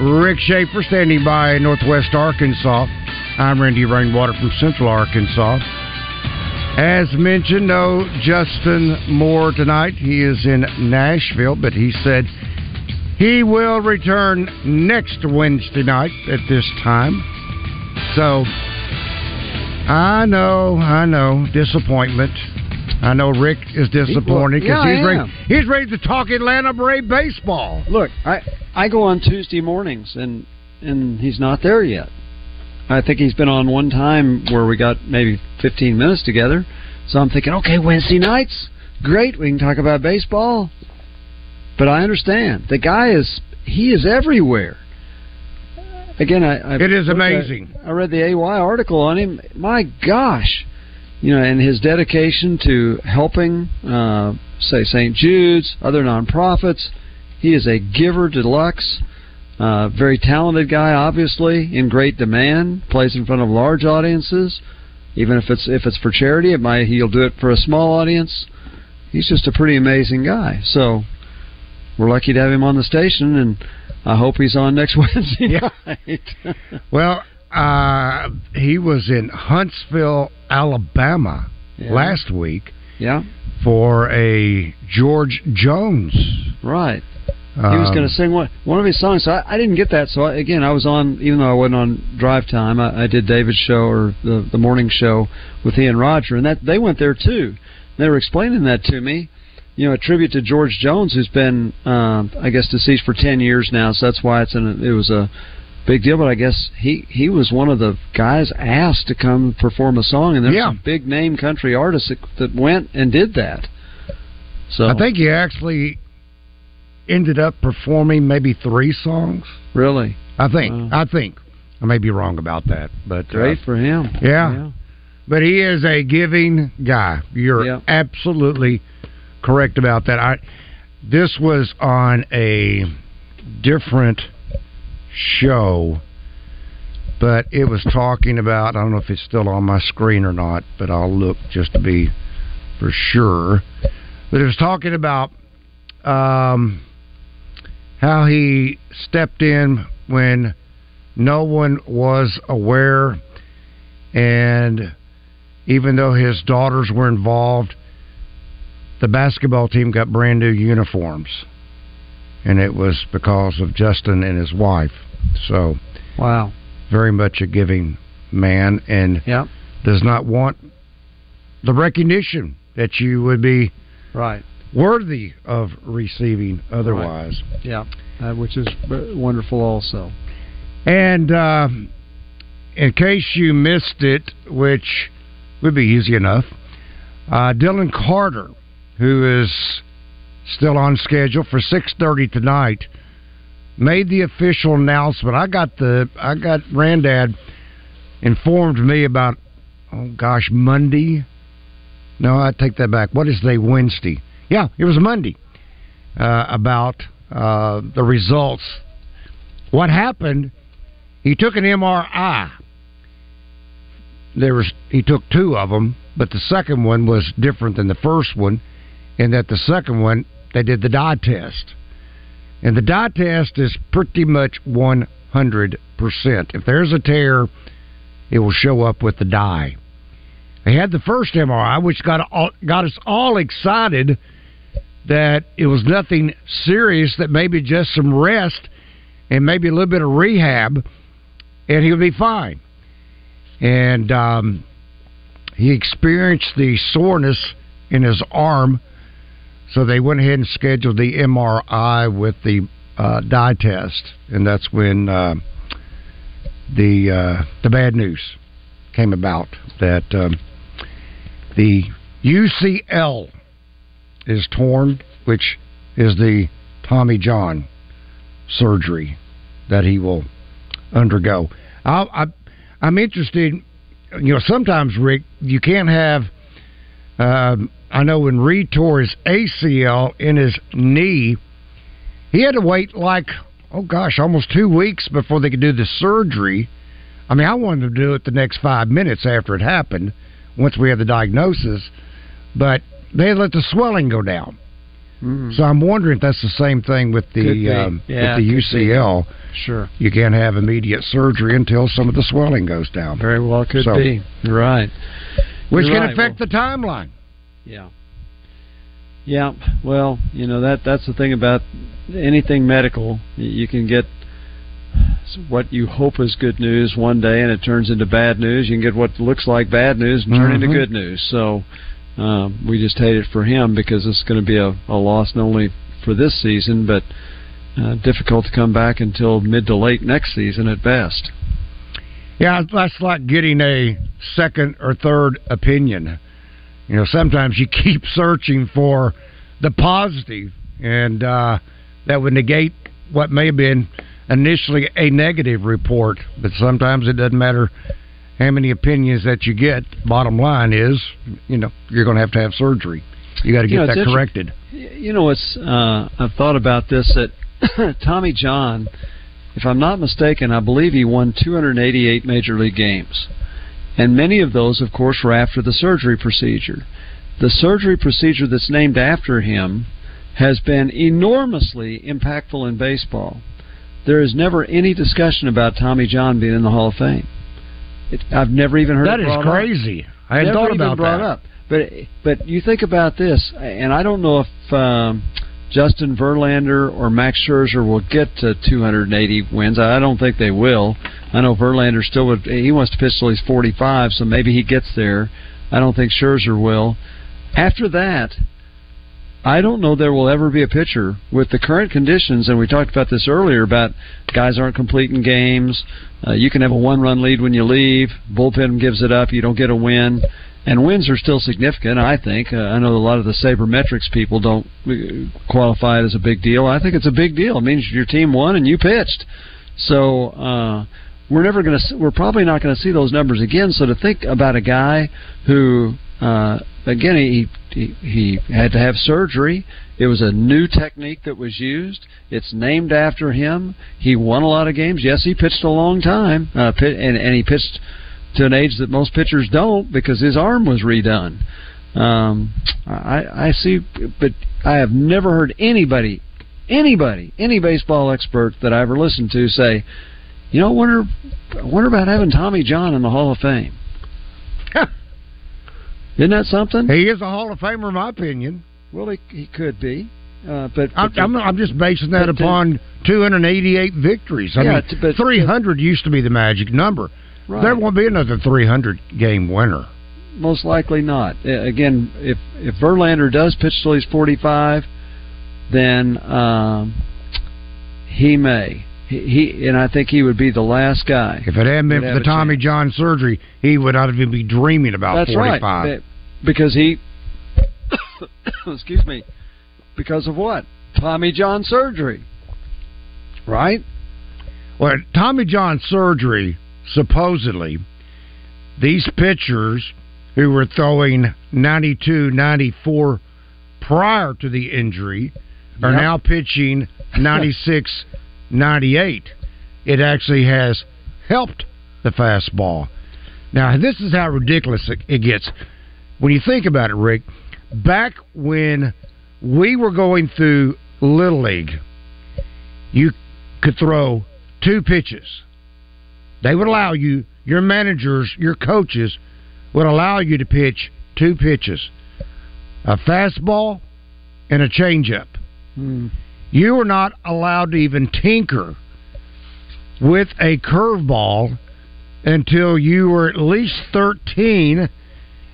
Rick Schaefer standing by Northwest Arkansas. I'm Randy Rainwater from Central Arkansas. As mentioned, no Justin Moore tonight. He is in Nashville, but he said he will return next Wednesday night at this time. So, I know, I know, disappointment. I know Rick is disappointed because Yeah, he's ready. He's ready to talk Atlanta Brave baseball. Look, I I go on Tuesday mornings and and he's not there yet. I think he's been on one time where we got maybe 15 minutes together. So I'm thinking, okay, Wednesday nights, great, we can talk about baseball. But I understand the guy is he is everywhere. Again, I, I It is at- amazing. I read the AY article on him. My gosh, you know, and his dedication to helping, uh, say St. Jude's, other nonprofits. He is a giver deluxe. Uh, very talented guy, obviously, in great demand. Plays in front of large audiences, even if it's if it's for charity. It might he'll do it for a small audience. He's just a pretty amazing guy. So we're lucky to have him on the station, and I hope he's on next Wednesday night. Well, uh, he was in Huntsville, Alabama Yeah. last week yeah, for a George Jones. right. He was um, going to sing one one of his songs. So I, I didn't get that. So I, again, I was on, even though I wasn't on drive time. I, I did David's show or the the morning show with he and Roger, and that they went there too. They were explaining that to me. You know, a tribute to George Jones, who's been, um, I guess, deceased for ten years now. So that's why it's an, it was a big deal. But I guess he he was one of the guys asked to come perform a song, and there's Yeah. some big name country artists that, that went and did that. So I think he actually ended up performing maybe three songs. really I think. Wow. I think. I may be wrong about that, but uh, great for him. yeah. But he is a giving guy. You're Yeah. absolutely correct about that. I this was on a different show, but it was talking about I don't know if it's still on my screen or not, but I'll look just to be for sure. But it was talking about um, how he stepped in when no one was aware and even though his daughters were involved, the basketball team got brand new uniforms. And it was because of Justin and his wife. So, Wow. very much a giving man and Yep. does not want the recognition that you would be Right. worthy of receiving otherwise. Yeah. Uh, which is wonderful also. And uh, in case you missed it, which would be easy enough, uh, Dylan Carter, who is still on schedule for six thirty tonight, made the official announcement. I got the I got Randad informed me about oh gosh Monday. No, I take that back. What is today? Wednesday. Yeah, it was Monday. Uh, about uh, the results. What happened? He took an MRI. There was he took two of them, but the second one was different than the first one, in that the second one they did the dye test, and the dye test is pretty much one hundred percent. If there's a tear, it will show up with the dye. They had the first MRI, which got all, got us all excited that it was nothing serious, that maybe just some rest and maybe a little bit of rehab, and he'll be fine. And um, he experienced the soreness in his arm, so they went ahead and scheduled the MRI with the uh, dye test, and that's when uh, the uh, the bad news came about that um, the UCL is torn, which is the Tommy John surgery that he will undergo. I, I, am interested. You know, sometimes Rick, you can't have. Um, I know when Reed tore his ACL in his knee, he had to wait like oh gosh, almost two weeks before they could do the surgery. I mean, I wanted to do it the next five minutes after it happened, once we had the diagnosis, but they let the swelling go down. Mm-hmm. So I'm wondering if that's the same thing with the um, yeah, with the UCL. Sure, you can't have immediate surgery until some of the swelling goes down. Very well, could so, be right, which You're can right. affect well, the timeline. Yeah, yeah. Well, you know that that's the thing about anything medical. You can get what you hope is good news one day and it turns into bad news. You can get what looks like bad news and turn mm-hmm. into good news. So um, we just hate it for him because it's going to be a, a loss not only for this season but uh, difficult to come back until mid to late next season at best. Yeah, that's like getting a second or third opinion. You know, sometimes you keep searching for the positive, and uh, that would negate what may have been initially a negative report. But sometimes it doesn't matter how many opinions that you get. Bottom line is, you know, you're going to have to have surgery. You got to get you know, that corrected. You know, it's uh, I've thought about this that Tommy John, if I'm not mistaken, I believe he won 288 major league games, and many of those, of course, were after the surgery procedure. The surgery procedure that's named after him has been enormously impactful in baseball. There is never any discussion about Tommy John being in the Hall of Fame. It, I've never even heard that is crazy. Up. I had never thought about brought that. Up. But but you think about this, and I don't know if um, Justin Verlander or Max Scherzer will get to 280 wins. I don't think they will. I know Verlander still would. He wants to pitch till he's 45, so maybe he gets there. I don't think Scherzer will. After that, I don't know there will ever be a pitcher with the current conditions, and we talked about this earlier about guys aren't completing games. Uh, you can have a one-run lead when you leave. Bullpen gives it up. You don't get a win, and wins are still significant. I think. Uh, I know a lot of the sabermetrics people don't uh, qualify it as a big deal. I think it's a big deal. It means your team won and you pitched. So uh, we're never going to. We're probably not going to see those numbers again. So to think about a guy who uh, again, he, he he had to have surgery. It was a new technique that was used. It's named after him. He won a lot of games. Yes, he pitched a long time, uh, and and he pitched to an age that most pitchers don't because his arm was redone. Um, I, I see, but I have never heard anybody, anybody, any baseball expert that I ever listened to say, you know, I wonder, I wonder about having Tommy John in the Hall of Fame. Isn't that something? He is a Hall of Famer, in my opinion. Well, he, he could be. Uh, but, I'm, I'm, I'm, just basing that upon 288 victories. I yeah, mean, but, 300 used to be the magic number. Right. There won't be another 300 game winner. Most likely not. Again, if if Verlander does pitch till he's 45, then um, he may. He, he, and I think he would be the last guy. If it hadn't been for the Tommy chance. John surgery, he would not even be dreaming about That's 45. Right. Because he, excuse me, because of what? Tommy John surgery, right? Well, Tommy John surgery, supposedly, these pitchers who were throwing 92, 94 prior to the injury are yep. now pitching 96. 98. It actually has helped the fastball. Now, this is how ridiculous it gets. When you think about it, Rick, back when we were going through Little League, you could throw two pitches. They would allow you, your managers, your coaches would allow you to pitch two pitches a fastball and a changeup. Hmm. You were not allowed to even tinker with a curveball until you were at least 13,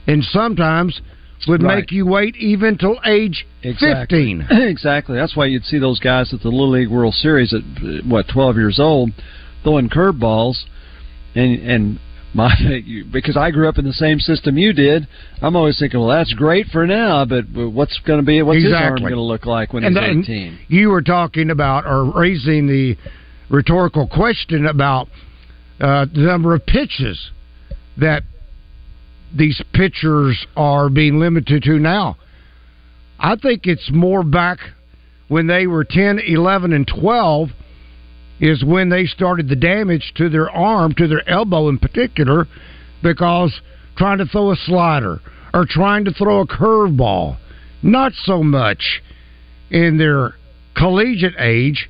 and sometimes would Right. make you wait even till age Exactly. 15. exactly. That's why you'd see those guys at the Little League World Series at what 12 years old throwing curveballs, and and my because I grew up in the same system you did. I'm always thinking, well, that's great for now, but what's going to be what's his arm going to look like when and he's then 18? you were talking about or raising the rhetorical question about uh, the number of pitches that these pitchers are being limited to now. I think it's more back when they were 10, 11, and 12 is when they started the damage to their arm, to their elbow in particular, because trying to throw a slider or trying to throw a curveball, not so much in their collegiate age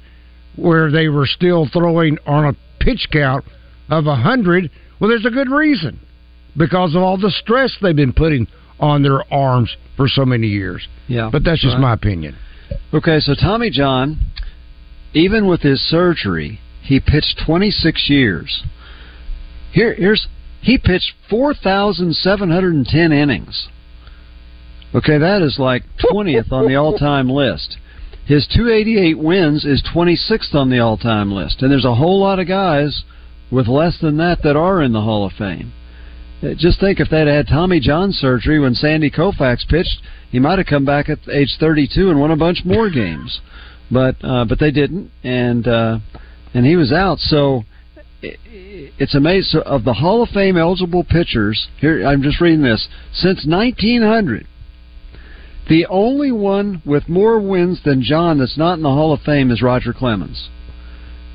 where they were still throwing on a pitch count of 100. Well, there's a good reason because of all the stress they've been putting on their arms for so many years. Yeah, But that's just right. my opinion. Okay, so Tommy John, even with his surgery, he pitched 26 years. Here, here's he pitched 4,710 innings. Okay, that is like 20th on the all-time list. His 288 wins is 26th on the all-time list, and there's a whole lot of guys with less than that that are in the Hall of Fame. Uh, Just think if they'd had Tommy John surgery when Sandy Koufax pitched, he might have come back at age 32 and won a bunch more games. But uh, but they didn't, and uh, and he was out. So it's amazing. So of the Hall of Fame eligible pitchers, here I'm just reading this since 1900. The only one with more wins than John that's not in the Hall of Fame is Roger Clemens.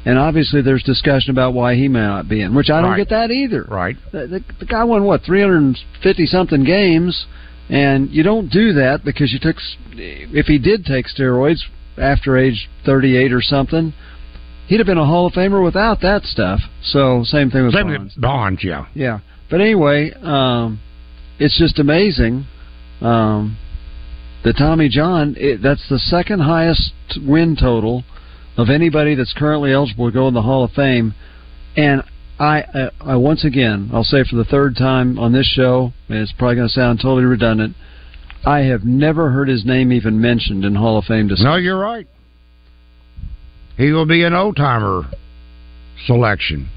And obviously, there's discussion about why he may not be in, which I don't Right. get that either. Right. The, the, the guy won what 350 something games, and you don't do that because you took. If he did take steroids after age 38 or something, he'd have been a Hall of Famer without that stuff. So same thing with Same Bonds. with Bonds, yeah. Yeah, but anyway, um, it's just amazing. Um, the Tommy John, it, that's the second highest win total of anybody that's currently eligible to go in the Hall of Fame. And I, I, I once again, I'll say for the third time on this show, and it's probably going to sound totally redundant. I have never heard his name even mentioned in Hall of Fame discussion. No, you're right. He will be an old timer selection.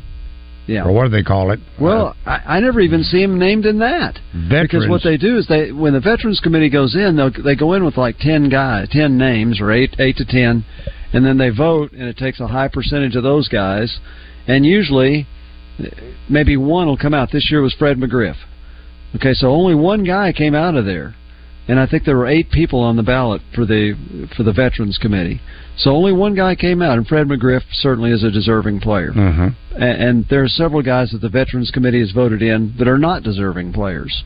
Yeah. Or what do they call it? Well, I, I never even see him named in that. Uh, veterans. Because what they do is they, when the veterans committee goes in, they they go in with like ten guys, ten names, or eight, eight to ten, and then they vote, and it takes a high percentage of those guys, and usually, uh, maybe one will come out. This year was Fred McGriff. Okay, so only one guy came out of there, and I think there were eight people on the ballot for the for the veterans committee. So only one guy came out, and Fred McGriff certainly is a deserving player. Mhm. A- and there are several guys that the Veterans Committee has voted in that are not deserving players.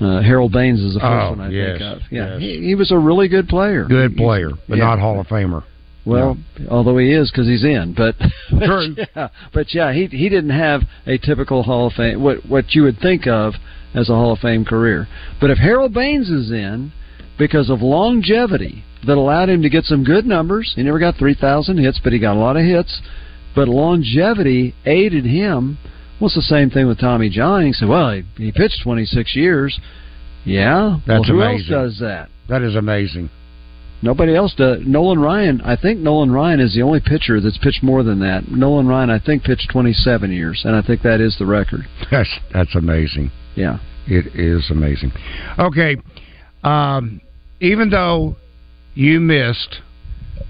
Uh, Harold Baines is the first Oh, one I yes, think of. Yeah, yes. he, he was a really good player. Good player, but Yeah. not Hall of Famer. Well, although he is because he's in, but but True. yeah, but yeah, he he didn't have a typical Hall of Fame what what you would think of as a Hall of Fame career. But if Harold Baines is in because of longevity that allowed him to get some good numbers, he never got three thousand hits, but he got a lot of hits. But longevity aided him. Well, it's the same thing with Tommy John. He said, "Well, he, he pitched twenty six years." Yeah, That's well, who amazing. else does that? That is amazing. Nobody else does. Nolan Ryan, I think Nolan Ryan is the only pitcher that's pitched more than that. Nolan Ryan, I think, pitched 27 years, and I think that is the record. That's that's amazing. Yeah. It is amazing. Okay, um, even though you missed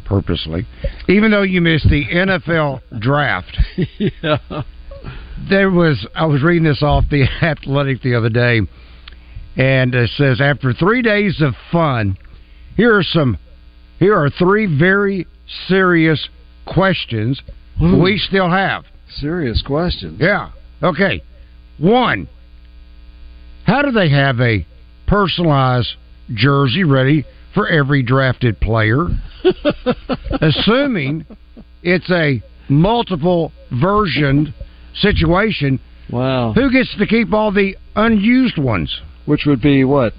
purposely, even though you missed the NFL draft, yeah. there was I was reading this off the Athletic the other day, and it says after three days of fun, here are some, here are three very serious questions we still have. Serious questions. Yeah. Okay. One. How do they have a personalized jersey ready for every drafted player? Assuming it's a multiple versioned situation, Wow. who gets to keep all the unused ones? Which would be what?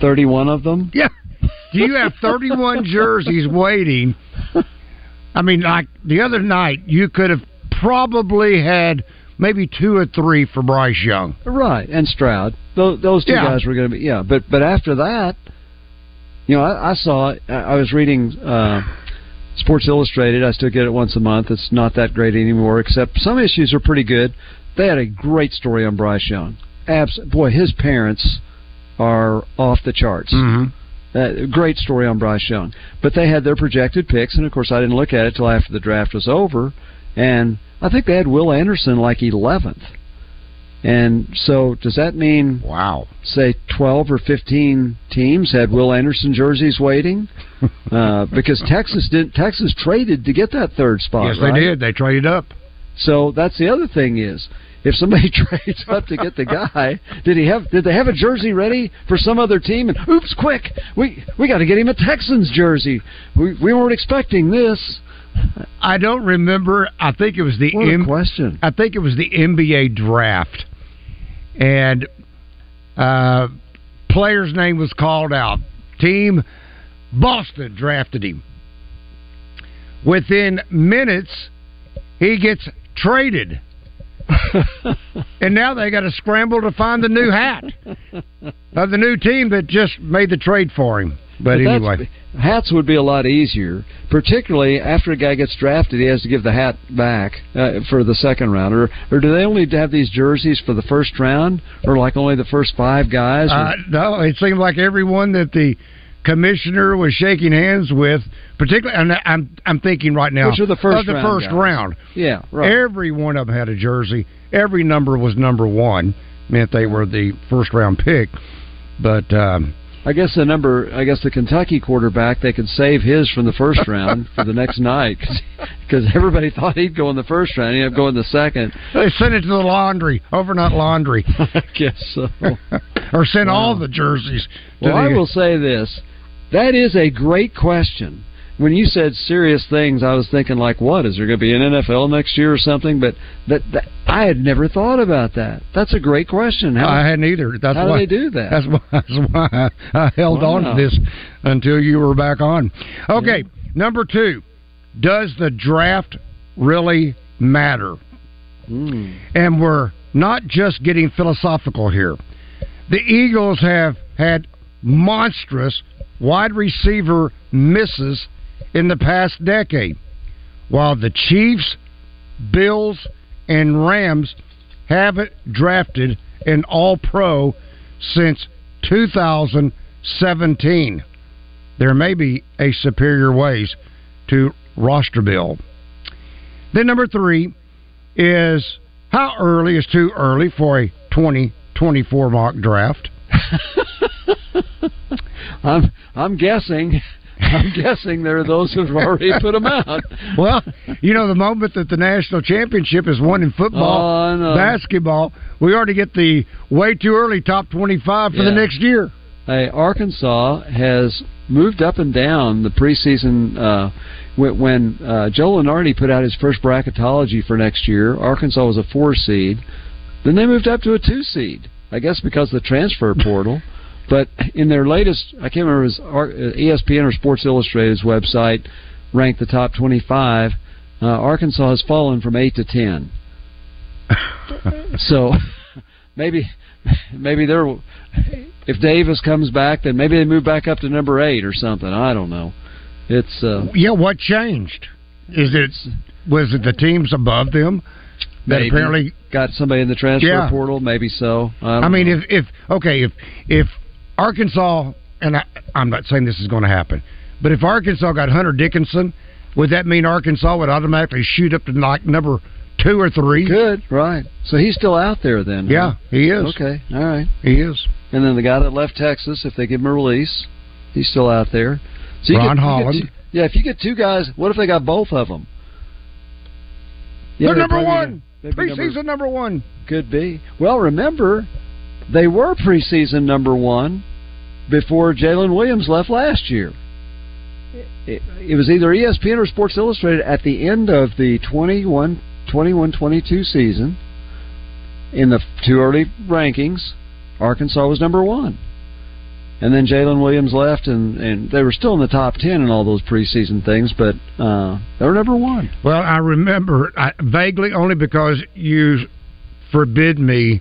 31 of them? Yeah. do you have 31 jerseys waiting? I mean, like the other night, you could have probably had maybe two or three for Bryce Young. Right, and Stroud. Those, those two Yeah. guys were going to be yeah. But but after that, you know, I, I saw. I I was reading uh, Sports Illustrated. I still get it once a month. It's not that great anymore, except some issues are pretty good. They had a great story on Bryce Young. Abs- boy, his parents are off the charts. Mm-hmm. Uh, great story on Bryce Young. But they had their projected picks, and of course, I didn't look at it till after the draft was over. And I think they had Will Anderson like 11th. And so, does that mean, Wow. say, 12 or 15 teams had Will Anderson jerseys waiting? Uh, because Texas didn't. Texas traded to get that third spot. yes, right? they did. They traded up. So that's the other thing is, if somebody trades up to get the guy, did he have? Did they have a jersey ready for some other team? And oops, quick, we we got to get him a Texans jersey. We we weren't expecting this. I don't remember. I think it was the What M- question. I think it was the NBA draft, and uh, player's name was called out. Team Boston drafted him. Within minutes, he gets traded, and now they got to scramble to find the new hat of the new team that just made the trade for him. But, that's- anyway, hats would be a lot easier, particularly after a guy gets drafted. He has to give the hat back uh, for the second round, or or do they only have these jerseys for the first round, or like only the first five guys? Uh, no, it seemed like everyone that the commissioner was shaking hands with, particularly, and I'm I'm thinking right now Which are the first of the round first guys. round. yeah, right. Every one of them had a jersey. Every number was number one, meant they were the first round pick. But um, I guess the number, I guess the Kentucky quarterback, they could save his from the first round for the next night because everybody thought he'd go in the first round. He ended up going in the second. they sent it to the laundry, overnight laundry, I guess so. or sent all the jerseys. Well, I will say this: that is a great question. When you said serious things, I was thinking like, what is there going to be an NFL next year or something? But that, that I had never thought about that. That's a great question. How, I hadn't either. That's how why do they do that? That's why, that's why I held on to this until you were back on. Okay, number two. Does the draft really matter? Mm. And we're not just getting philosophical here. The Eagles have had monstrous wide receiver misses in the past decade, while the Chiefs, Bills, and Rams haven't drafted an All Pro since 2017. There may be a superior ways to roster build. Then number three is how early is too early for a 2024 mock draft? I'm I'm guessing. I'm guessing there are those who've already put them out. Well, you know, the moment that the national championship is won in football, Oh, basketball, we already get the way too early top 25 for the next year. Hey, Arkansas has moved up and down the preseason. Uh, when when uh, Joe Lunardi put out his first bracketology for next year, Arkansas was a four seed. Then they moved up to a two seed. I guess because of the transfer portal. but in their latest, I can't remember, it was uh, ESPN or Sports Illustrated's website ranked the top 25. Uh, Arkansas has fallen from eight to ten. so maybe maybe they're if Davis comes back, then maybe they move back up to number eight or something. I don't know. It's uh, Yeah, what changed? Is it was it the teams above them that apparently? got somebody in the transfer Yeah. portal. Maybe so. I, I mean, know. if if okay, if if Arkansas and I, I'm not saying this is going to happen, but if Arkansas got Hunter Dickinson, would that mean Arkansas would automatically shoot up to like number two or three? good, right? So he's still out there then. huh? Yeah, he is. Okay. All right. He is. And then the guy that left Texas, if they give him a release, he's still out there. So you Ron get- Holland. two- yeah, if you get two guys, what if they got both of them? They're they'd number one. they'd number- Preseason number one. Could be. Well, remember, they were preseason number one before Jaylin Williams left last year. It, it was either ESPN or Sports Illustrated at the end of the 21 21 22 season. In the two early rankings, Arkansas was number one. and then Jaylin Williams left, and and they were still in the top ten in all those preseason things, but uh, they were number one. Well, I remember I, vaguely only because you forbid me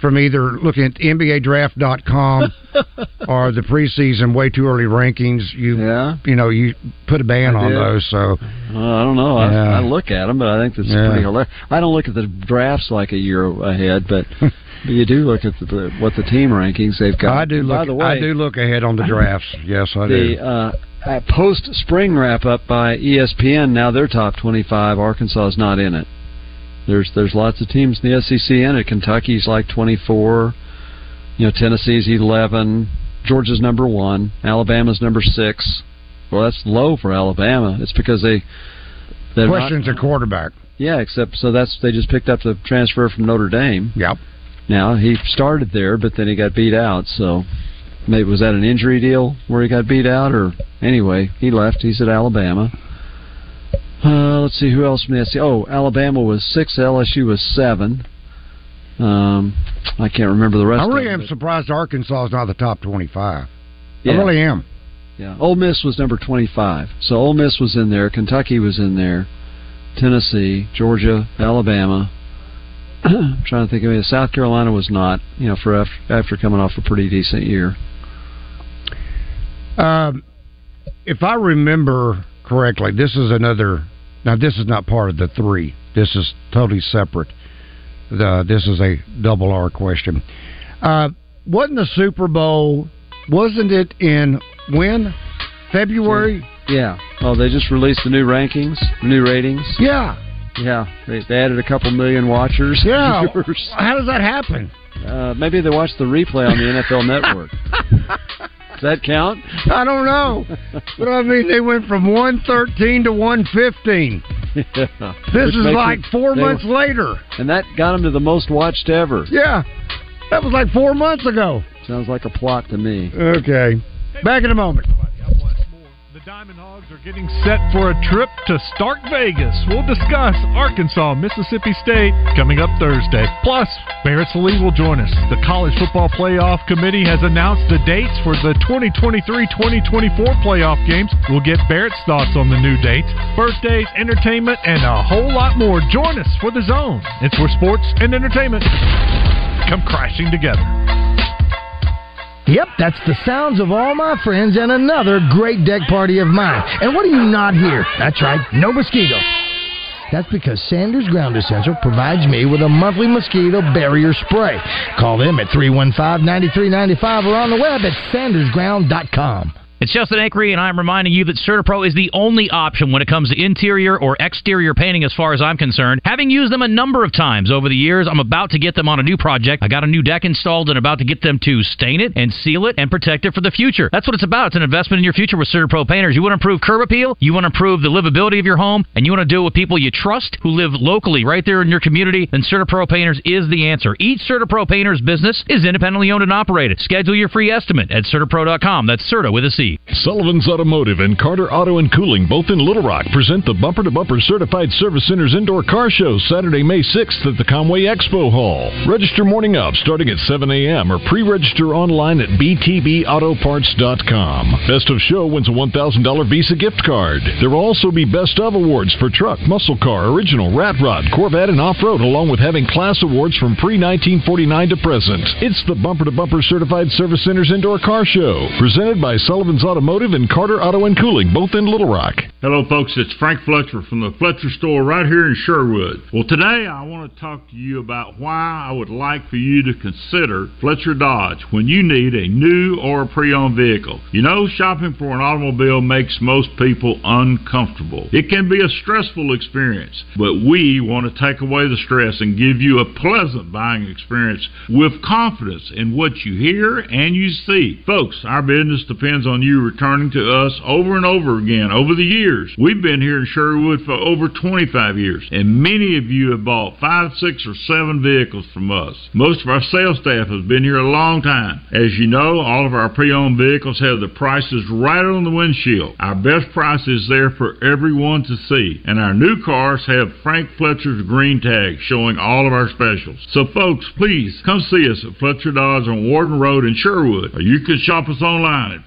from either looking at NBA NBADraft.com or the preseason way too early rankings. You yeah. you know you put a ban on those. So well, I don't know. Yeah. I, I, look at them, but I think that's yeah. pretty hilarious. I don't look at the drafts like a year ahead, but. but you do look at the, the, what the team rankings they've got. I do look. By the way, I do look ahead on the drafts. Yes, I do. the, do. Uh, post spring wrap up by ESPN. Now they're top twenty five. Arkansas is not in it. There's there's lots of teams in the SEC in it. Kentucky's like 24. You know, Tennessee's 11. Georgia's number one. Alabama's number six. Well, that's low for Alabama. It's because they. Questions not, a quarterback. Yeah, except so that's they just picked up the transfer from Notre Dame. Yep. Now he started there, but then he got beat out. So maybe was that an injury deal where he got beat out, or anyway he left. He's at Alabama. Uh, let's see who else from the SEC. Oh, Alabama was six. LSU was seven. Um, I can't remember the rest. I really am surprised Arkansas is not the top twenty-five. Yeah. I really am. Yeah, Ole Miss was number twenty-five. So Ole Miss was in there. Kentucky was in there. Tennessee, Georgia, Alabama. I'm trying to think of it. South Carolina was not. You know, for after, after coming off a pretty decent year. Um, if I remember correctly, this is another. Now, this is not part of the three. This is totally separate. The, this is a double R question. Uh, wasn't the Super Bowl? Wasn't it in when? February. Yeah. Oh, they just released the new rankings, new ratings. Yeah. Yeah. They, they added a couple million watchers. Yeah. How does that happen? Uh, maybe they watched the replay on the NFL Network. Does that count? I don't know. but I mean, they went from 113 to 115. Yeah. This Which is like four months later. And that got them to the most watched ever. Yeah. That was like four months ago. Sounds like a plot to me. Okay. Back in a moment. Diamond Hogs are getting set for a trip to Stark Vegas. We'll discuss Arkansas, Mississippi State coming up Thursday. Plus, Barrett Sallee will join us. The College Football Playoff Committee has announced the dates for the 2023-2024 playoff games. We'll get Barrett's thoughts on the new dates, birthdays, entertainment, and a whole lot more. Join us for the Zone. It's where sports and entertainment come crashing together. Yep, that's the sounds of all my friends and another great deck party of mine. And what do you not hear? That's right, no mosquitoes. That's because Sanders Ground Essential provides me with a monthly mosquito barrier spray. Call them at 315 9395 or on the web at sandersground.com. It's Justin Acree, and I'm reminding you that CertaPro is the only option when it comes to interior or exterior painting as far as I'm concerned. Having used them a number of times over the years, I'm about to get them on a new project. I got a new deck installed and about to get them to stain it and seal it and protect it for the future. That's what it's about. It's an investment in your future with CertaPro painters. You want to improve curb appeal, you want to improve the livability of your home, and you want to do it with people you trust who live locally right there in your community, then CertaPro painters is the answer. Each CertaPro painter's business is independently owned and operated. Schedule your free estimate at CertaPro.com. That's Certa with a C. Sullivan's Automotive and Carter Auto and Cooling, both in Little Rock, present the Bumper to Bumper Certified Service Center's Indoor Car Show Saturday, May 6th at the Conway Expo Hall. Register morning up starting at 7 a.m. or pre-register online at btbautoparts.com. Best of Show wins a $1,000 Visa gift card. There will also be Best of Awards for truck, muscle car, original, rat rod, Corvette, and off-road, along with having class awards from pre-1949 to present. It's the Bumper to Bumper Certified Service Center's Indoor Car Show, presented by Sullivan's Automotive and Carter Auto and Cooling, both in Little Rock. Hello, folks. It's Frank Fletcher from the Fletcher store right here in Sherwood. Well, today I want to talk to you about why I would like for you to consider Fletcher Dodge when you need a new or a pre owned vehicle. You know, shopping for an automobile makes most people uncomfortable. It can be a stressful experience, but we want to take away the stress and give you a pleasant buying experience with confidence in what you hear and you see. Folks, our business depends on you you returning to us over and over again over the years. We've been here in Sherwood for over 25 years, and many of you have bought five, six, or seven vehicles from us. Most of our sales staff has been here a long time. As you know, all of our pre-owned vehicles have the prices right on the windshield. Our best price is there for everyone to see, and our new cars have Frank Fletcher's green tag showing all of our specials. So, folks, please come see us at Fletcher Dodge on Warden Road in Sherwood, or you can shop us online at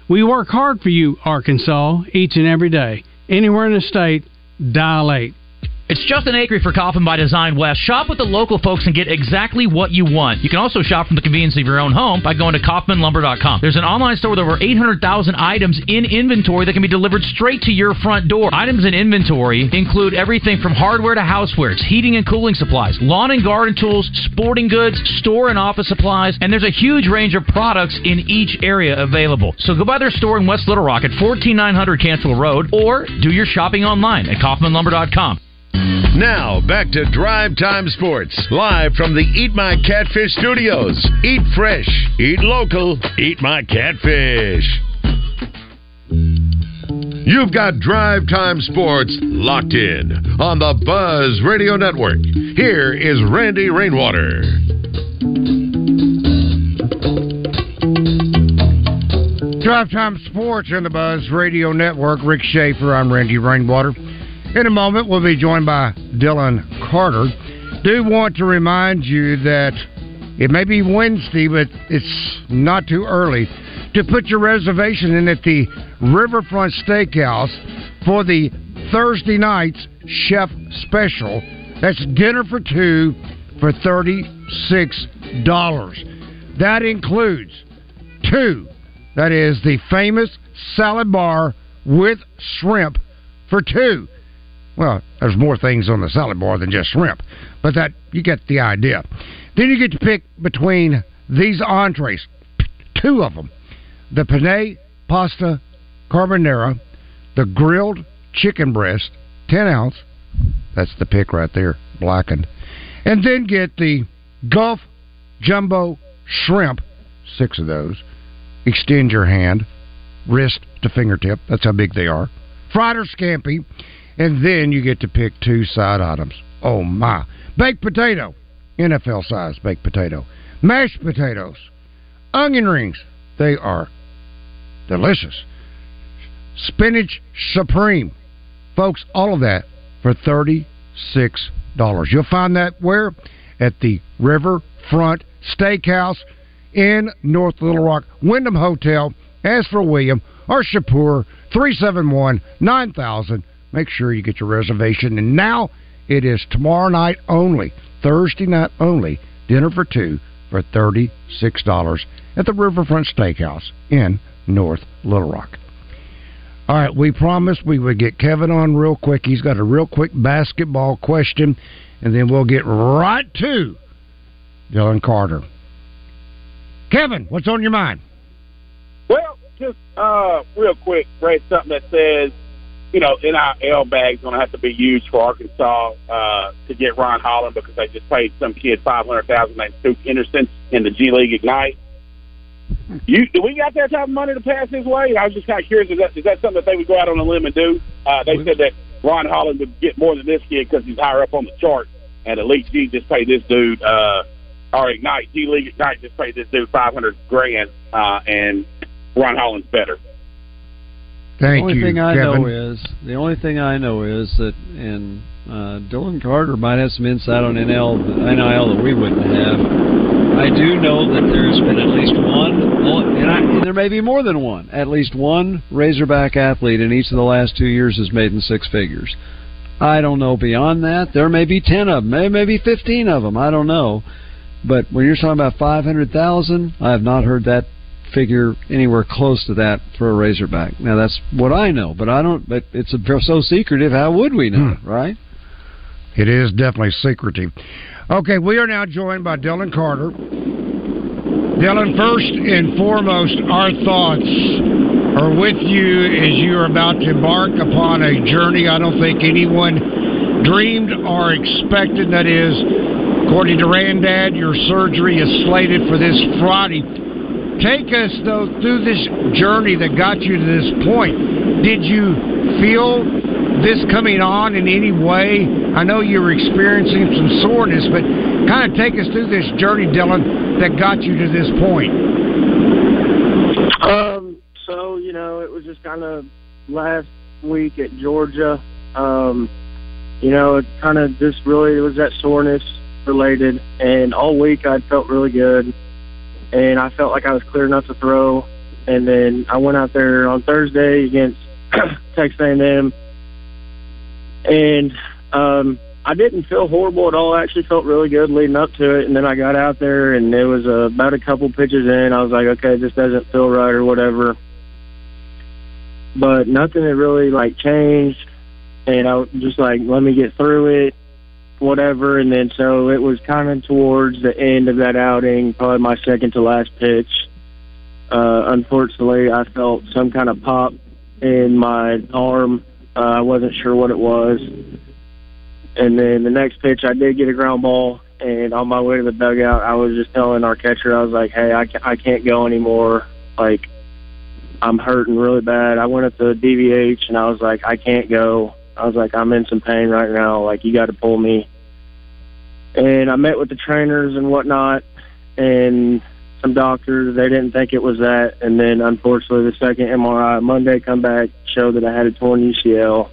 We work hard for you, Arkansas, each and every day. Anywhere in the state, dial 8. It's Justin Acree for Kaufman by Design West. Shop with the local folks and get exactly what you want. You can also shop from the convenience of your own home by going to KaufmanLumber.com. There's an online store with over 800,000 items in inventory that can be delivered straight to your front door. Items in inventory include everything from hardware to housewares, heating and cooling supplies, lawn and garden tools, sporting goods, store and office supplies, and there's a huge range of products in each area available. So go by their store in West Little Rock at 14900 Cantrell Road or do your shopping online at KaufmanLumber.com. Now, back to Drive Time Sports, live from the Eat My Catfish studios. Eat fresh, eat local, eat my catfish. You've got Drive Time Sports locked in on the Buzz Radio Network. Here is Randy Rainwater. Drive Time Sports on the Buzz Radio Network. Rick Schaefer, I'm Randy Rainwater. In a moment, we'll be joined by Dylan Carter. Do want to remind you that it may be Wednesday, but it's not too early to put your reservation in at the Riverfront Steakhouse for the Thursday night's chef special. That's dinner for two for $36. That includes two. That is the famous salad bar with shrimp for two. Well, there's more things on the salad bar than just shrimp, but that you get the idea. Then you get to pick between these entrees, two of them: the penne pasta carbonara, the grilled chicken breast, ten ounce. That's the pick right there, blackened, and then get the Gulf jumbo shrimp, six of those. Extend your hand, wrist to fingertip. That's how big they are. Fried or scampi and then you get to pick two side items. Oh my. Baked potato, NFL size baked potato. Mashed potatoes, onion rings. They are delicious. Spinach supreme. Folks, all of that for $36. You'll find that where? At the Riverfront Steakhouse in North Little Rock, Wyndham Hotel. As for William or Shapur, 371 9000. Make sure you get your reservation. And now it is tomorrow night only, Thursday night only, dinner for two for $36 at the Riverfront Steakhouse in North Little Rock. All right, we promised we would get Kevin on real quick. He's got a real quick basketball question, and then we'll get right to Dylan Carter. Kevin, what's on your mind? Well, just uh, real quick, read something that says you know, NIL bag's going to have to be used for Arkansas uh, to get Ron Holland because they just paid some kid five hundred thousand named Duke Henderson in the G League Ignite. You do we got that type of money to pass his way? I was just kind of curious. Is that is that something that they would go out on a limb and do? Uh, they said that Ron Holland would get more than this kid because he's higher up on the chart, and Elite G just paid this dude, uh, or Ignite G League Ignite just paid this dude five hundred grand, uh, and Ron Holland's better. Thank the only you, thing I Kevin. know is the only thing I know is that, and uh, Dylan Carter might have some insight on NL NIL that we wouldn't have. I do know that there's been at least one, and, I, and there may be more than one. At least one Razorback athlete in each of the last two years has made in six figures. I don't know beyond that. There may be ten of them, maybe maybe fifteen of them. I don't know. But when you're talking about five hundred thousand, I have not heard that figure anywhere close to that for a Razorback. Now that's what I know, but I don't. But it's a, so secretive. How would we know, Hmm. right? It is definitely secretive. Okay, we are now joined by Dylan Carter. Dylan, first and foremost, our thoughts are with you as you are about to embark upon a journey I don't think anyone dreamed or expected. That is, according to Randad, your surgery is slated for this Friday. Take us, though, through this journey that got you to this point. Did you feel this coming on in any way? I know you were experiencing some soreness, but kind of take us through this journey, Dylan, that got you to this point. Um, so you know, it was just kind of last week at Georgia. Um, you know, it kind of just really it was that soreness related, and all week I felt really good, and I felt like I was clear enough to throw. And then I went out there on Thursday against Texas A&M, and um, I didn't feel horrible at all. I actually felt really good leading up to it, and then I got out there, and it was uh, about a couple pitches in. I was like, okay, this doesn't feel right or whatever. But nothing had really like changed, and I was just like, let me get through it, whatever. And then so it was kind of towards the end of that outing, probably my second to last pitch. Uh, unfortunately, I felt some kind of pop in my arm. Uh, I wasn't sure what it was. And then the next pitch, I did get a ground ball. And on my way to the dugout, I was just telling our catcher, I was like, "Hey, I can't, go anymore. Like, I'm hurting really bad." I went up to DVH, and I was like, "I can't go." I was like, "I'm in some pain right now. Like, you got to pull me." And I met with the trainers and whatnot, and some doctors. They didn't think it was that. And then, unfortunately, the second MRI Monday come back showed that I had a torn UCL.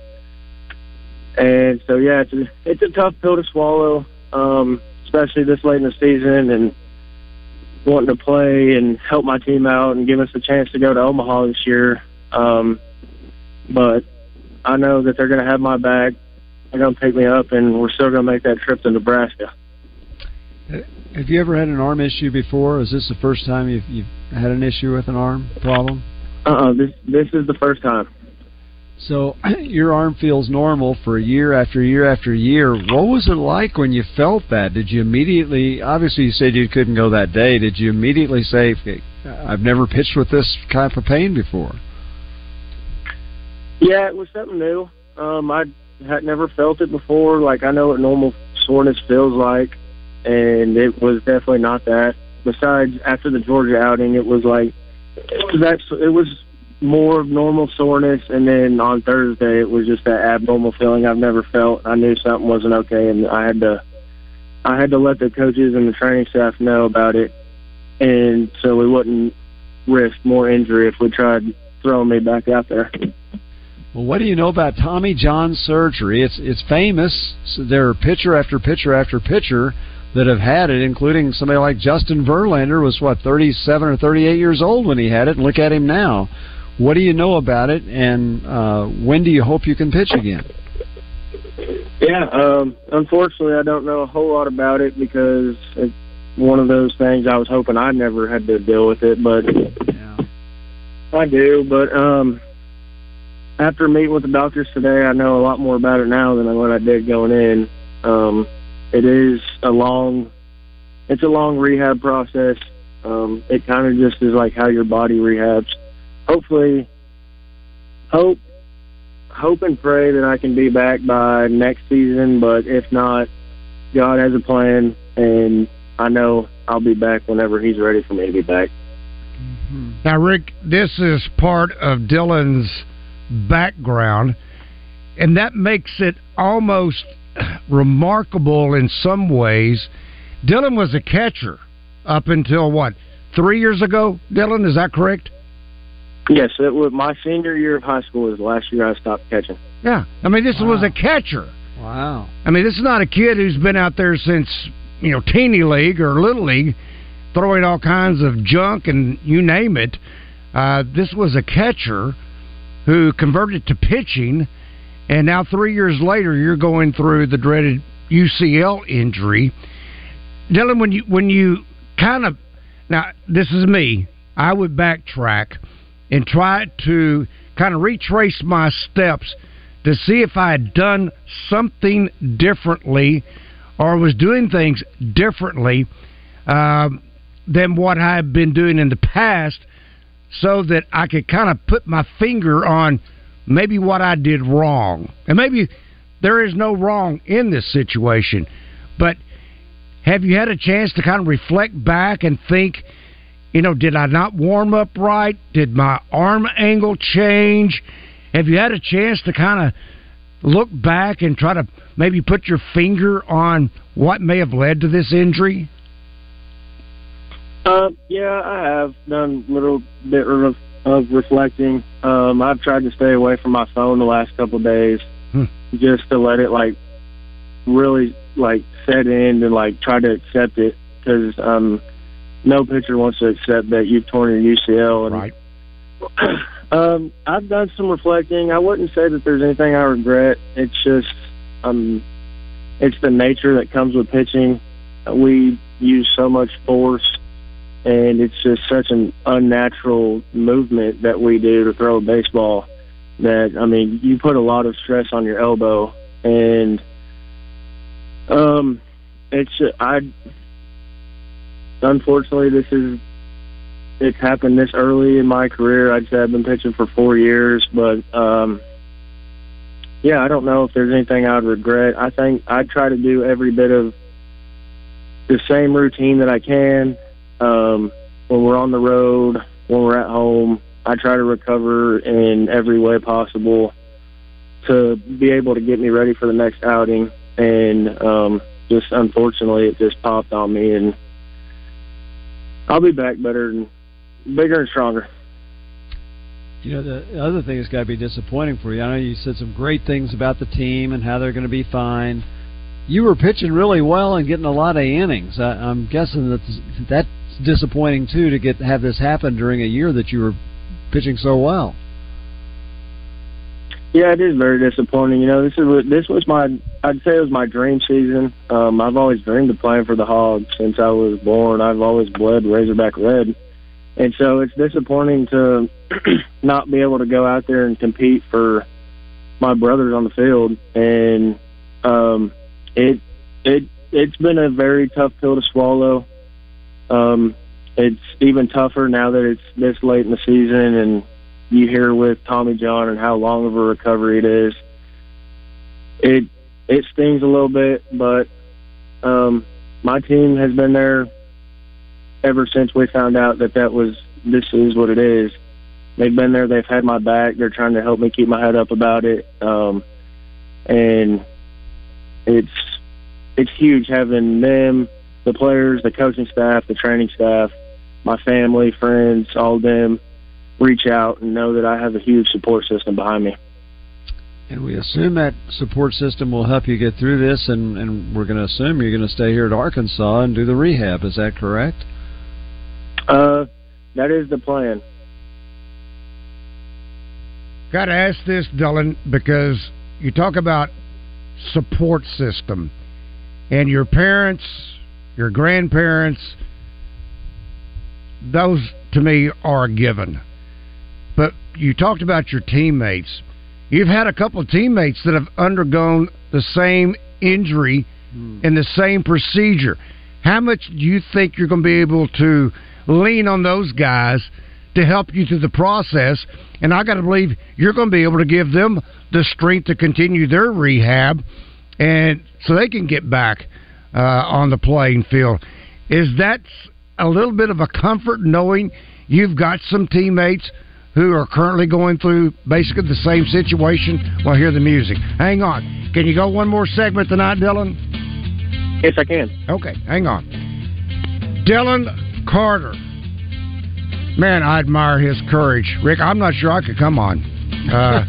And so, yeah, it's a, it's a tough pill to swallow, um, especially this late in the season and wanting to play and help my team out and give us a chance to go to Omaha this year. Um, but I know that they're going to have my back. They're going to pick me up, and we're still going to make that trip to Nebraska. Have you ever had an arm issue before? Is this the first time you've, you've had an issue with an arm problem? Uh-uh, this this is the first time. So your arm feels normal for a year after year after year. What was it like when you felt that? Did you immediately? Obviously, you said you couldn't go that day. Did you immediately say, "I've never pitched with this kind of pain before"? Yeah, it was something new. Um, I had never felt it before. Like I know what normal soreness feels like, and it was definitely not that. Besides, after the Georgia outing, it was like it was it was more of normal soreness, and then on Thursday it was just that abnormal feeling I've never felt. I knew something wasn't okay, and I had to I had to let the coaches and the training staff know about it, and so we wouldn't risk more injury if we tried throwing me back out there. Well, what do you know about Tommy John surgery? It's it's famous. So there are pitcher after pitcher after pitcher that have had it, including somebody like Justin Verlander was what 37 or 38 years old when he had it, and look at him now. What do you know about it, and uh, when do you hope you can pitch again? Yeah, um, unfortunately, I don't know a whole lot about it because it's one of those things I was hoping I never had to deal with it, but yeah. I do. But um, after meeting with the doctors today, I know a lot more about it now than what I did going in. Um, it is a long, it's a long rehab process. Um, it kind of just is like how your body rehabs. Hopefully, hope hope and pray that I can be back by next season, but if not, God has a plan, and I know I'll be back whenever He's ready for me to be back. Now, Rick, this is part of Dylan's background, and that makes it almost remarkable in some ways. Dylan was a catcher up until what, three years ago? Dylan, is that correct? Yes, it was my senior year of high school was the last year I stopped catching. Yeah. I mean, this was a catcher. Wow. I mean, this is not a kid who's been out there since, you know, teeny league or little league, throwing all kinds of junk and you name it. Uh, this was a catcher who converted to pitching, and now three years later, you're going through the dreaded UCL injury. Dylan, when you when you kind of now this is me. I would backtrack and try to kind of retrace my steps to see if I had done something differently or was doing things differently um, than what I've been doing in the past so that I could kind of put my finger on maybe what I did wrong. And maybe there is no wrong in this situation, but have you had a chance to kind of reflect back and think, you know, did I not warm up right? Did my arm angle change? Have you had a chance to kind of look back and try to maybe put your finger on what may have led to this injury? Uh, yeah, I have done a little bit of, of reflecting. Um, I've tried to stay away from my phone the last couple of days, Hmm. just to let it like really like set in and like try to accept it because um, no pitcher wants to accept that you've torn your UCL. And, right. um, I've done some reflecting. I wouldn't say that there's anything I regret. It's just um, it's the nature that comes with pitching. We use so much force, and it's just such an unnatural movement that we do to throw a baseball. That I mean, you put a lot of stress on your elbow, and um, it's I. Unfortunately, this is it's happened this early in my career. I'd say I've been pitching for four years, but um, yeah, I don't know if there's anything I'd regret. I think I try to do every bit of the same routine that I can um, when we're on the road, when we're at home. I try to recover in every way possible to be able to get me ready for the next outing. And um, just unfortunately, it just popped on me, and I'll be back better and bigger and stronger. You know, the other thing that's got to be disappointing for you. I know you said some great things about the team and how they're going to be fine. You were pitching really well and getting a lot of innings. I, I'm guessing that that's disappointing too to get have this happen during a year that you were pitching so well. Yeah, it is very disappointing. You know, this is this was my I'd say it was my dream season. Um, I've always dreamed of playing for the Hogs since I was born. I've always bled Razorback red, and so it's disappointing to not be able to go out there and compete for my brothers on the field. And um, it it it's been a very tough pill to swallow. Um, it's even tougher now that it's this late in the season and you hear with Tommy John and how long of a recovery it is. It it stings a little bit, but um, my team has been there ever since we found out that that was this is what it is. They've been there. They've had my back. They're trying to help me keep my head up about it. Um, and it's it's huge having them, the players, the coaching staff, the training staff, my family, friends, all of them reach out and know that I have a huge support system behind me. And we assume that support system will help you get through this, and, and we're going to assume you're going to stay here at Arkansas and do the rehab. Is that correct? Uh, that is the plan. Got to ask this, Dylan, because you talk about support system, and your parents, your grandparents, those to me are a given. But you talked about your teammates. You've had a couple of teammates that have undergone the same injury hmm. and the same procedure. How much do you think you're going to be able to lean on those guys to help you through the process? And I got to believe you're going to be able to give them the strength to continue their rehab, and so they can get back uh, on the playing field. Is that a little bit of a comfort knowing you've got some teammates who are currently going through basically the same situation? Well, hear the music. Hang on. Can you go one more segment tonight, Dylan? Yes, I can. Okay, hang on. Dylan Carter. Man, I admire his courage. Rick, I'm not sure I could come on. Uh,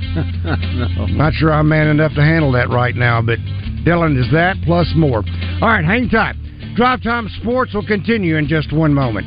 no. Not sure I'm man enough to handle that right now, but Dylan is that plus more. All right, hang tight. Drive Time Sports will continue in just one moment.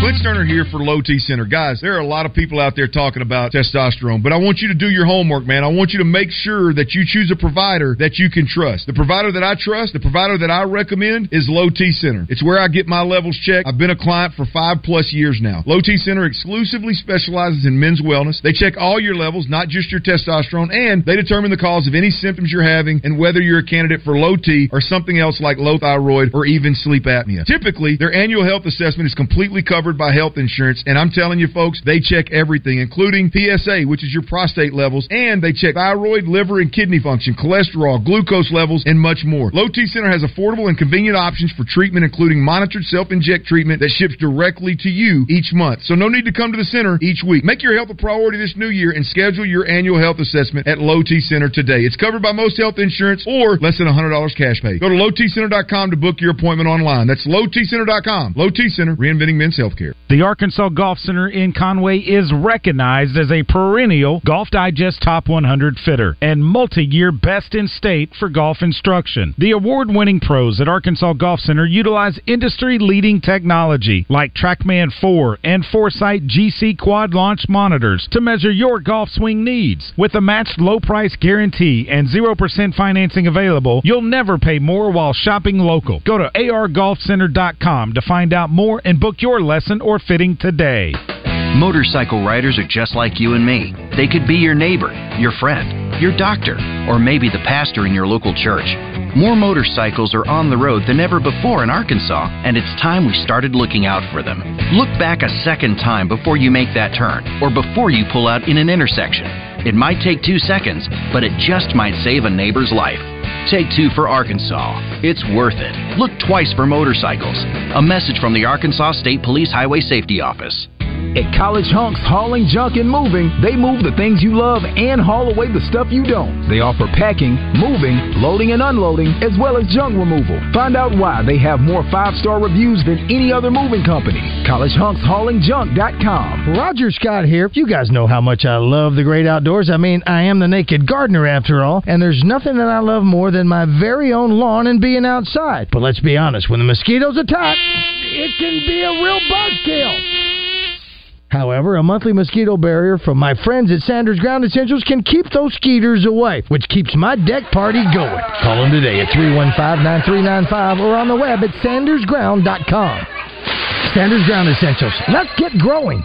Clint here for Low T Center. Guys, there are a lot of people out there talking about testosterone, but I want you to do your homework, man. I want you to make sure that you choose a provider that you can trust. The provider that I trust, the provider that I recommend is Low T Center. It's where I get my levels checked. I've been a client for five plus years now. Low T Center exclusively specializes in men's wellness. They check all your levels, not just your testosterone, and they determine the cause of any symptoms you're having and whether you're a candidate for low T or something else like low thyroid or even sleep apnea. Typically, their annual health assessment is completely covered by health insurance, and I'm telling you, folks, they check everything, including PSA, which is your prostate levels, and they check thyroid, liver, and kidney function, cholesterol, glucose levels, and much more. Low T Center has affordable and convenient options for treatment, including monitored self inject treatment that ships directly to you each month. So, no need to come to the center each week. Make your health a priority this new year and schedule your annual health assessment at Low T Center today. It's covered by most health insurance or less than $100 cash pay. Go to lowtcenter.com to book your appointment online. That's lowtcenter.com. Low T Center, reinventing men's The Arkansas Golf Center in Conway is recognized as a perennial Golf Digest Top 100 fitter and multi-year best in state for golf instruction. The award-winning pros at Arkansas Golf Center utilize industry-leading technology like TrackMan 4 and Foresight GC quad launch monitors to measure your golf swing needs. With a matched low price guarantee and 0% financing available, you'll never pay more while shopping local. Go to argolfcenter.com to find out more and book your lesson or fitting today. Motorcycle riders are just like you and me. They could be your neighbor, your friend, your doctor, or maybe the pastor in your local church. More motorcycles are on the road than ever before in Arkansas, and it's time we started looking out for them. Look back a second time before you make that turn, or before you pull out in an intersection. It might take two seconds, but it just might save a neighbor's life. Take two for Arkansas. It's worth it. Look twice for motorcycles. A message from the Arkansas State Police Highway Safety Office. At College Hunks Hauling, Junk, and Moving, they move the things you love and haul away the stuff you don't. They offer packing, moving, loading, and unloading, as well as junk removal. Find out why they have more five star reviews than any other moving company. CollegeHunksHaulingJunk.com. Roger Scott here. You guys know how much I love the great outdoors. I mean, I am the naked gardener after all, and there's nothing that I love more than my very own lawn and being outside. But let's be honest, when the mosquitoes attack, it can be a real buzzkill. However, a monthly mosquito barrier from my friends at Sanders Ground Essentials can keep those skeeters away, which keeps my deck party going. Call them today at 315-9395 or on the web at sandersground.com. Sanders Ground Essentials. Let's get growing.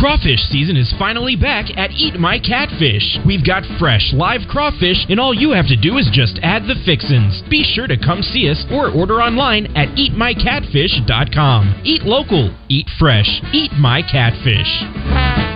Crawfish season is finally back at Eat My Catfish. We've got fresh, live crawfish, and all you have to do is just add the fixins. Be sure to come see us or order online at eatmycatfish.com. Eat local, eat fresh, eat my catfish.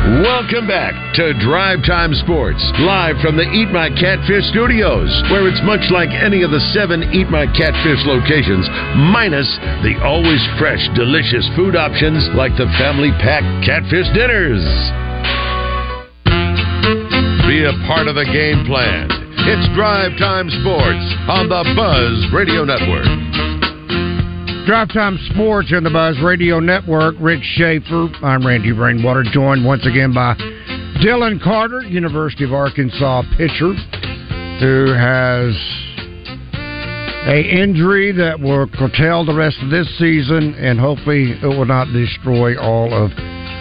Welcome back to Drive Time Sports, live from the Eat My Catfish studios, where it's much like any of the seven Eat My Catfish locations, minus the always fresh, delicious food options like the family pack catfish dinners. Be a part of the game plan. It's Drive Time Sports on the Buzz Radio Network. Drive Time Sports on the Buzz Radio Network. Rick Schaeffer. I'm Randy Rainwater, joined once again by Dylan Carter, University of Arkansas pitcher, who has a injury that will curtail the rest of this season, and hopefully it will not destroy all of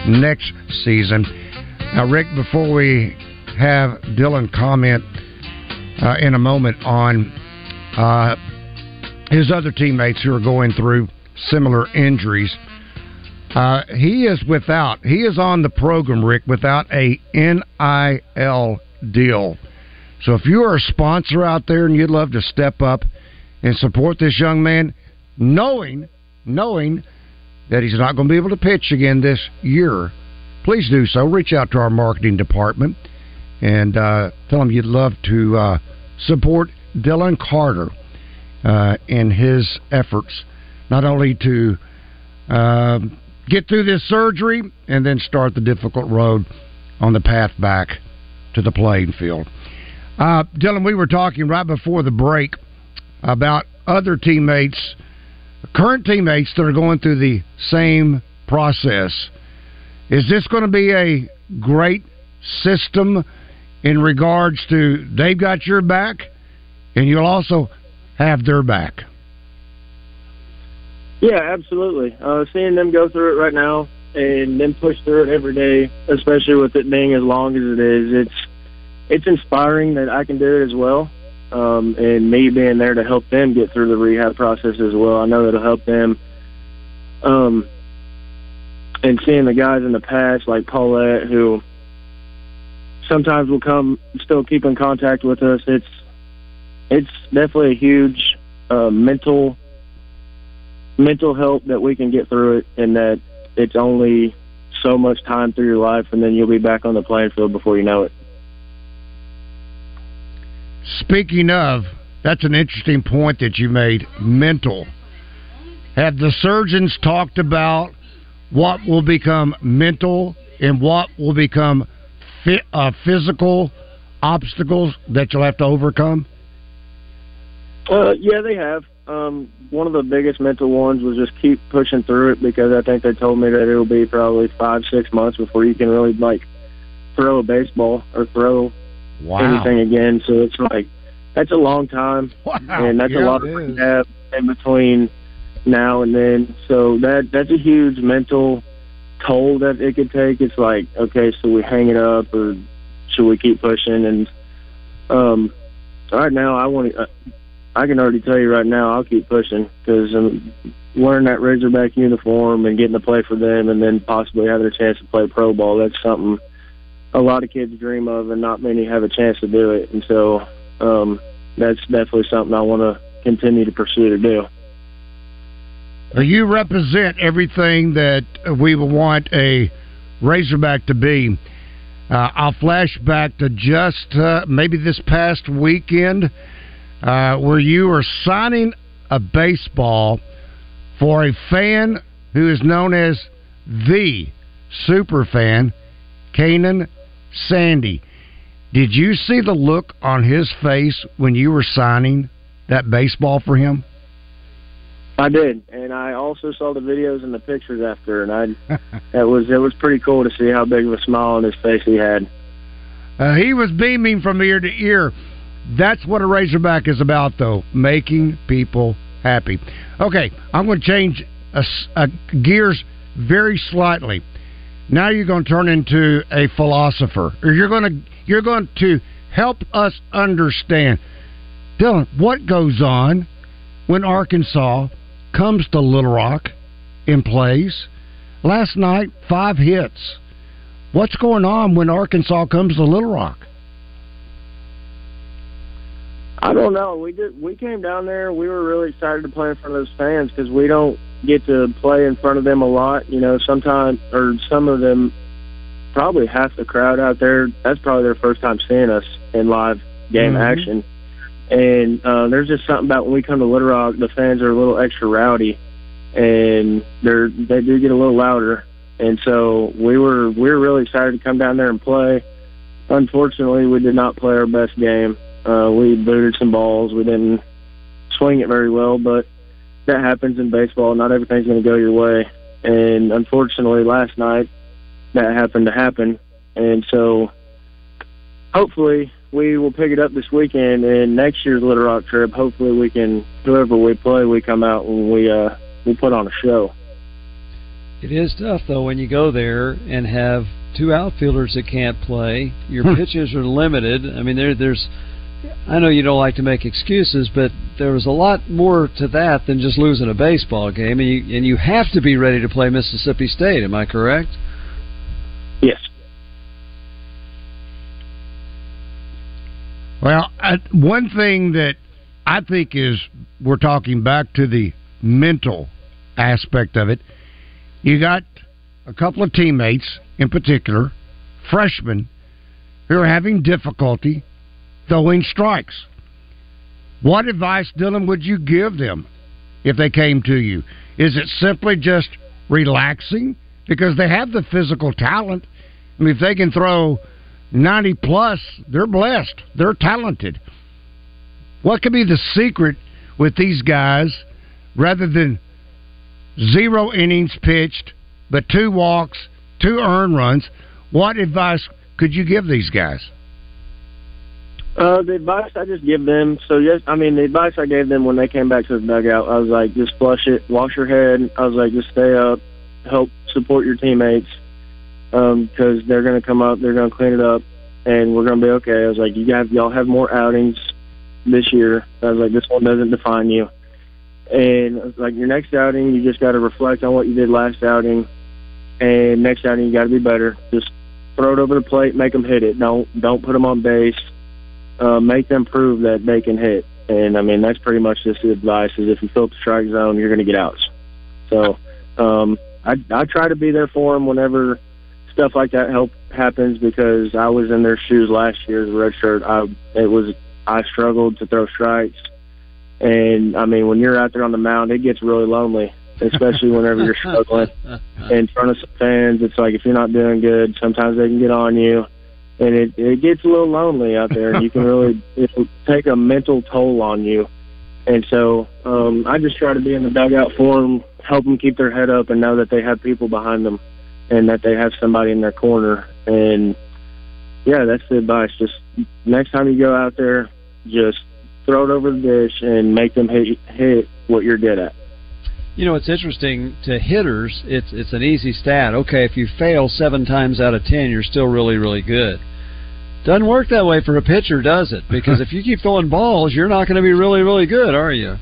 next season. Now, Rick, before we have Dylan comment uh, in a moment on uh, his other teammates who are going through similar injuries. Uh, he is without, he is on the program, Rick, without a NIL deal. So if you are a sponsor out there and you'd love to step up and support this young man, knowing, knowing that he's not going to be able to pitch again this year, please do so. Reach out to our marketing department and uh, tell them you'd love to uh, support Dylan Carter uh, in his efforts, not only to uh, get through this surgery and then start the difficult road on the path back to the playing field. Uh, Dylan, we were talking right before the break about other teammates, current teammates that are going through the same process. Is this going to be a great system in regards to they've got your back, and you'll also have their back? Yeah, absolutely. Uh, seeing them go through it right now and then push through it every day, especially with it being as long as it is, it's it's inspiring that I can do it as well. Um, and me being there to help them get through the rehab process as well. I know it'll help them. Um, and seeing the guys in the past like Paulette, who sometimes will come, still keep in contact with us. It's it's definitely a huge uh, mental mental help that we can get through it, and that it's only so much time through your life, and then you'll be back on the playing field before you know it. Speaking of, that's an interesting point that you made. Mental. Have the surgeons talked about what will become mental and what will become uh, physical obstacles that you'll have to overcome? Uh, yeah, they have. Um, one of the biggest mental ones was just keep pushing through it because I think they told me that it'll be probably five, six months before you can really like throw a baseball or throw Wow. anything again. So it's like that's a long time, and that's Yeah, a lot of rehab in between now and then. So that that's a huge mental toll that it could take. It's like okay, so we hang it up or should we keep pushing? And um, right now, I want to. I can already tell you right now, I'll keep pushing because I'm wearing that Razorback uniform and getting to play for them, and then possibly having a chance to play pro ball. That's something a lot of kids dream of, and not many have a chance to do it. And so, um, that's definitely something I want to continue to pursue to do. You represent everything that we would want a Razorback to be. Uh, I'll flash back to just uh, maybe this past weekend uh, where you were signing a baseball for a fan who is known as the super fan, Kanan Sandy. Did you see the look on his face when you were signing that baseball for him? I did, and I also saw the videos and the pictures after, and I it was it was pretty cool to see how big of a smile on his face he had. Uh, he was beaming from ear to ear. That's what a Razorback is about, though, making people happy. Okay, I'm going to change a, a gears very slightly. Now you're going to turn into a philosopher, or you're going to you're going to help us understand, Dylan, what goes on when Arkansas comes to Little Rock and plays. Last night, five hits. What's going on when Arkansas comes to Little Rock? I don't know. We did. We came down there. We were really excited to play in front of those fans because we don't get to play in front of them a lot. You know, sometimes or some of them, probably half the crowd out there. That's probably their first time seeing us in live game Mhm. action. And uh, there's just something about when we come to Little Rock, the fans are a little extra rowdy, and they're they do get a little louder. And so we were we were really excited to come down there and play. Unfortunately, we did not play our best game. Uh, we booted some balls. We didn't swing it very well, but that happens in baseball. Not everything's going to go your way. And unfortunately, last night that happened to happen. And so hopefully we will pick it up this weekend. And next year's Little Rock trip, hopefully we can, whoever we play, we come out and we uh, we put on a show. It is tough though when you go there and have two outfielders that can't play. Your Hmm. pitches are limited. I mean, there there's. I know you don't like to make excuses, but there was a lot more to that than just losing a baseball game, and you and you have to be ready to play Mississippi State. Am I correct? Yes. Well, I, one thing that I think is we're talking back to the mental aspect of it. You got a couple of teammates, in particular, freshmen, who are having difficulty throwing strikes. What advice, Dylan, would you give them if they came to you? Is it simply just relaxing because they have the physical talent? I mean, if they can throw 90 plus, they're blessed. They're talented. What could be the secret with these guys rather than zero innings pitched, but two walks, two earned runs? What advice could you give these guys? Uh, the advice I just give them. So yes, I mean the advice I gave them when they came back to the dugout. I was like, just flush it, wash your head. I was like, just stay up, help support your teammates, because they're gonna come up, they're gonna clean it up, and we're gonna be okay. I was like, you guys, y'all have more outings this year. I was like, this one doesn't define you. And like your next outing, you just got to reflect on what you did last outing, and next outing you got to be better. Just throw it over the plate, make them hit it. Don't don't put them on base uh, make them prove that they can hit. And I mean, that's pretty much just the advice: is if you fill up the strike zone, you're going to get outs. So um, I I try to be there for them whenever stuff like that help happens because I was in their shoes last year as a red shirt. I it was I struggled to throw strikes, and I mean, when you're out there on the mound, it gets really lonely. Especially whenever you're struggling in front of some fans, it's like if you're not doing good, sometimes they can get on you and it it gets a little lonely out there. and You can really it'll take a mental toll on you, and so um, I just try to be in the dugout for them, help them keep their head up, and know that they have people behind them, and that they have somebody in their corner. And yeah, that's the advice. Just next time you go out there, just throw it over the dish and make them hit hit what you're good at. You know, it's interesting to hitters. It's it's an easy stat. Okay, if you fail seven times out of ten, you're still really really good. Doesn't work that way for a pitcher, does it? Because if you keep throwing balls, you're not going to be really really good, are you?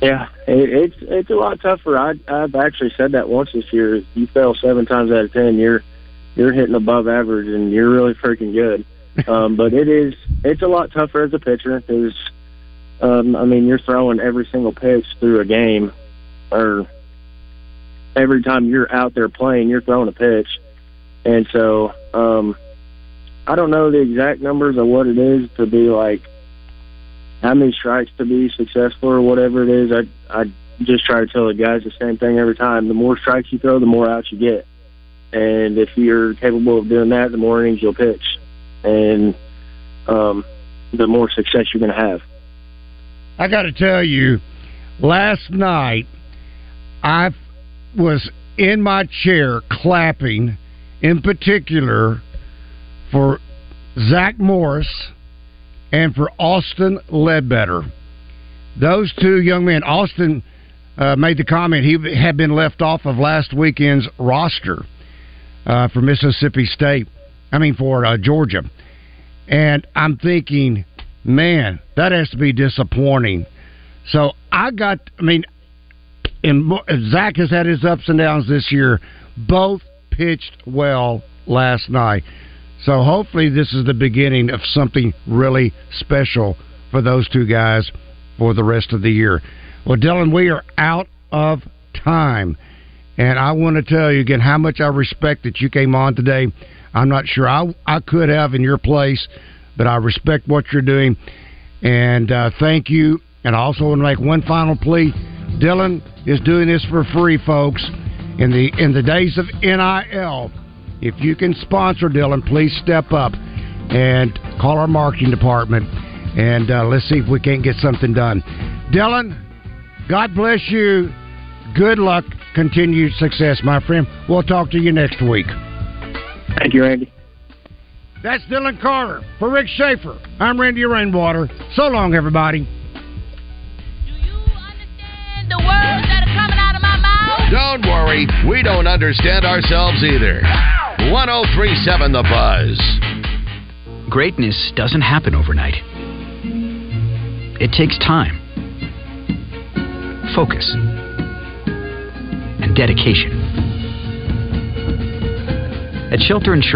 Yeah, it, it's it's a lot tougher. I I've actually said that once this year. You fail seven times out of ten, you're you're hitting above average, and you're really freaking good. Um, but it is it's a lot tougher as a pitcher because um, I mean you're throwing every single pitch through a game, or every time you're out there playing, you're throwing a pitch, and so um, I don't know the exact numbers of what it is to be like how many strikes to be successful or whatever it is. I I just try to tell the guys the same thing every time. The more strikes you throw, the more outs you get. And if you're capable of doing that, the more innings you'll pitch, and um, the more success you're going to have. I got to tell you, last night I was in my chair clapping, in particular for Zach Morris and for Austin Ledbetter. Those two young men, Austin uh, made the comment he had been left off of last weekend's roster uh, for Mississippi State. I mean, for uh, Georgia. And I'm thinking, man, that has to be disappointing. So I got, I mean, and Zach has had his ups and downs this year. Both pitched well last night. So hopefully, this is the beginning of something really special for those two guys for the rest of the year. Well, Dylan, we are out of time. And I want to tell you again how much I respect that you came on today. I'm not sure I, I could have in your place, but I respect what you're doing. And uh, thank you. And I also want to make one final plea. Dylan is doing this for free, folks. In the in the days of NIL, if you can sponsor Dylan, please step up and call our marketing department, and uh, let's see if we can't get something done. Dylan, God bless you. Good luck, continued success, my friend. We'll talk to you next week. Thank you, Randy. That's Dylan Carter. For Rick Schaeffer, I'm Randy Rainwater. So long, everybody. Don't worry, we don't understand ourselves either. 1037 The Buzz. Greatness doesn't happen overnight. It takes time, focus, and dedication. At Shelter Insurance,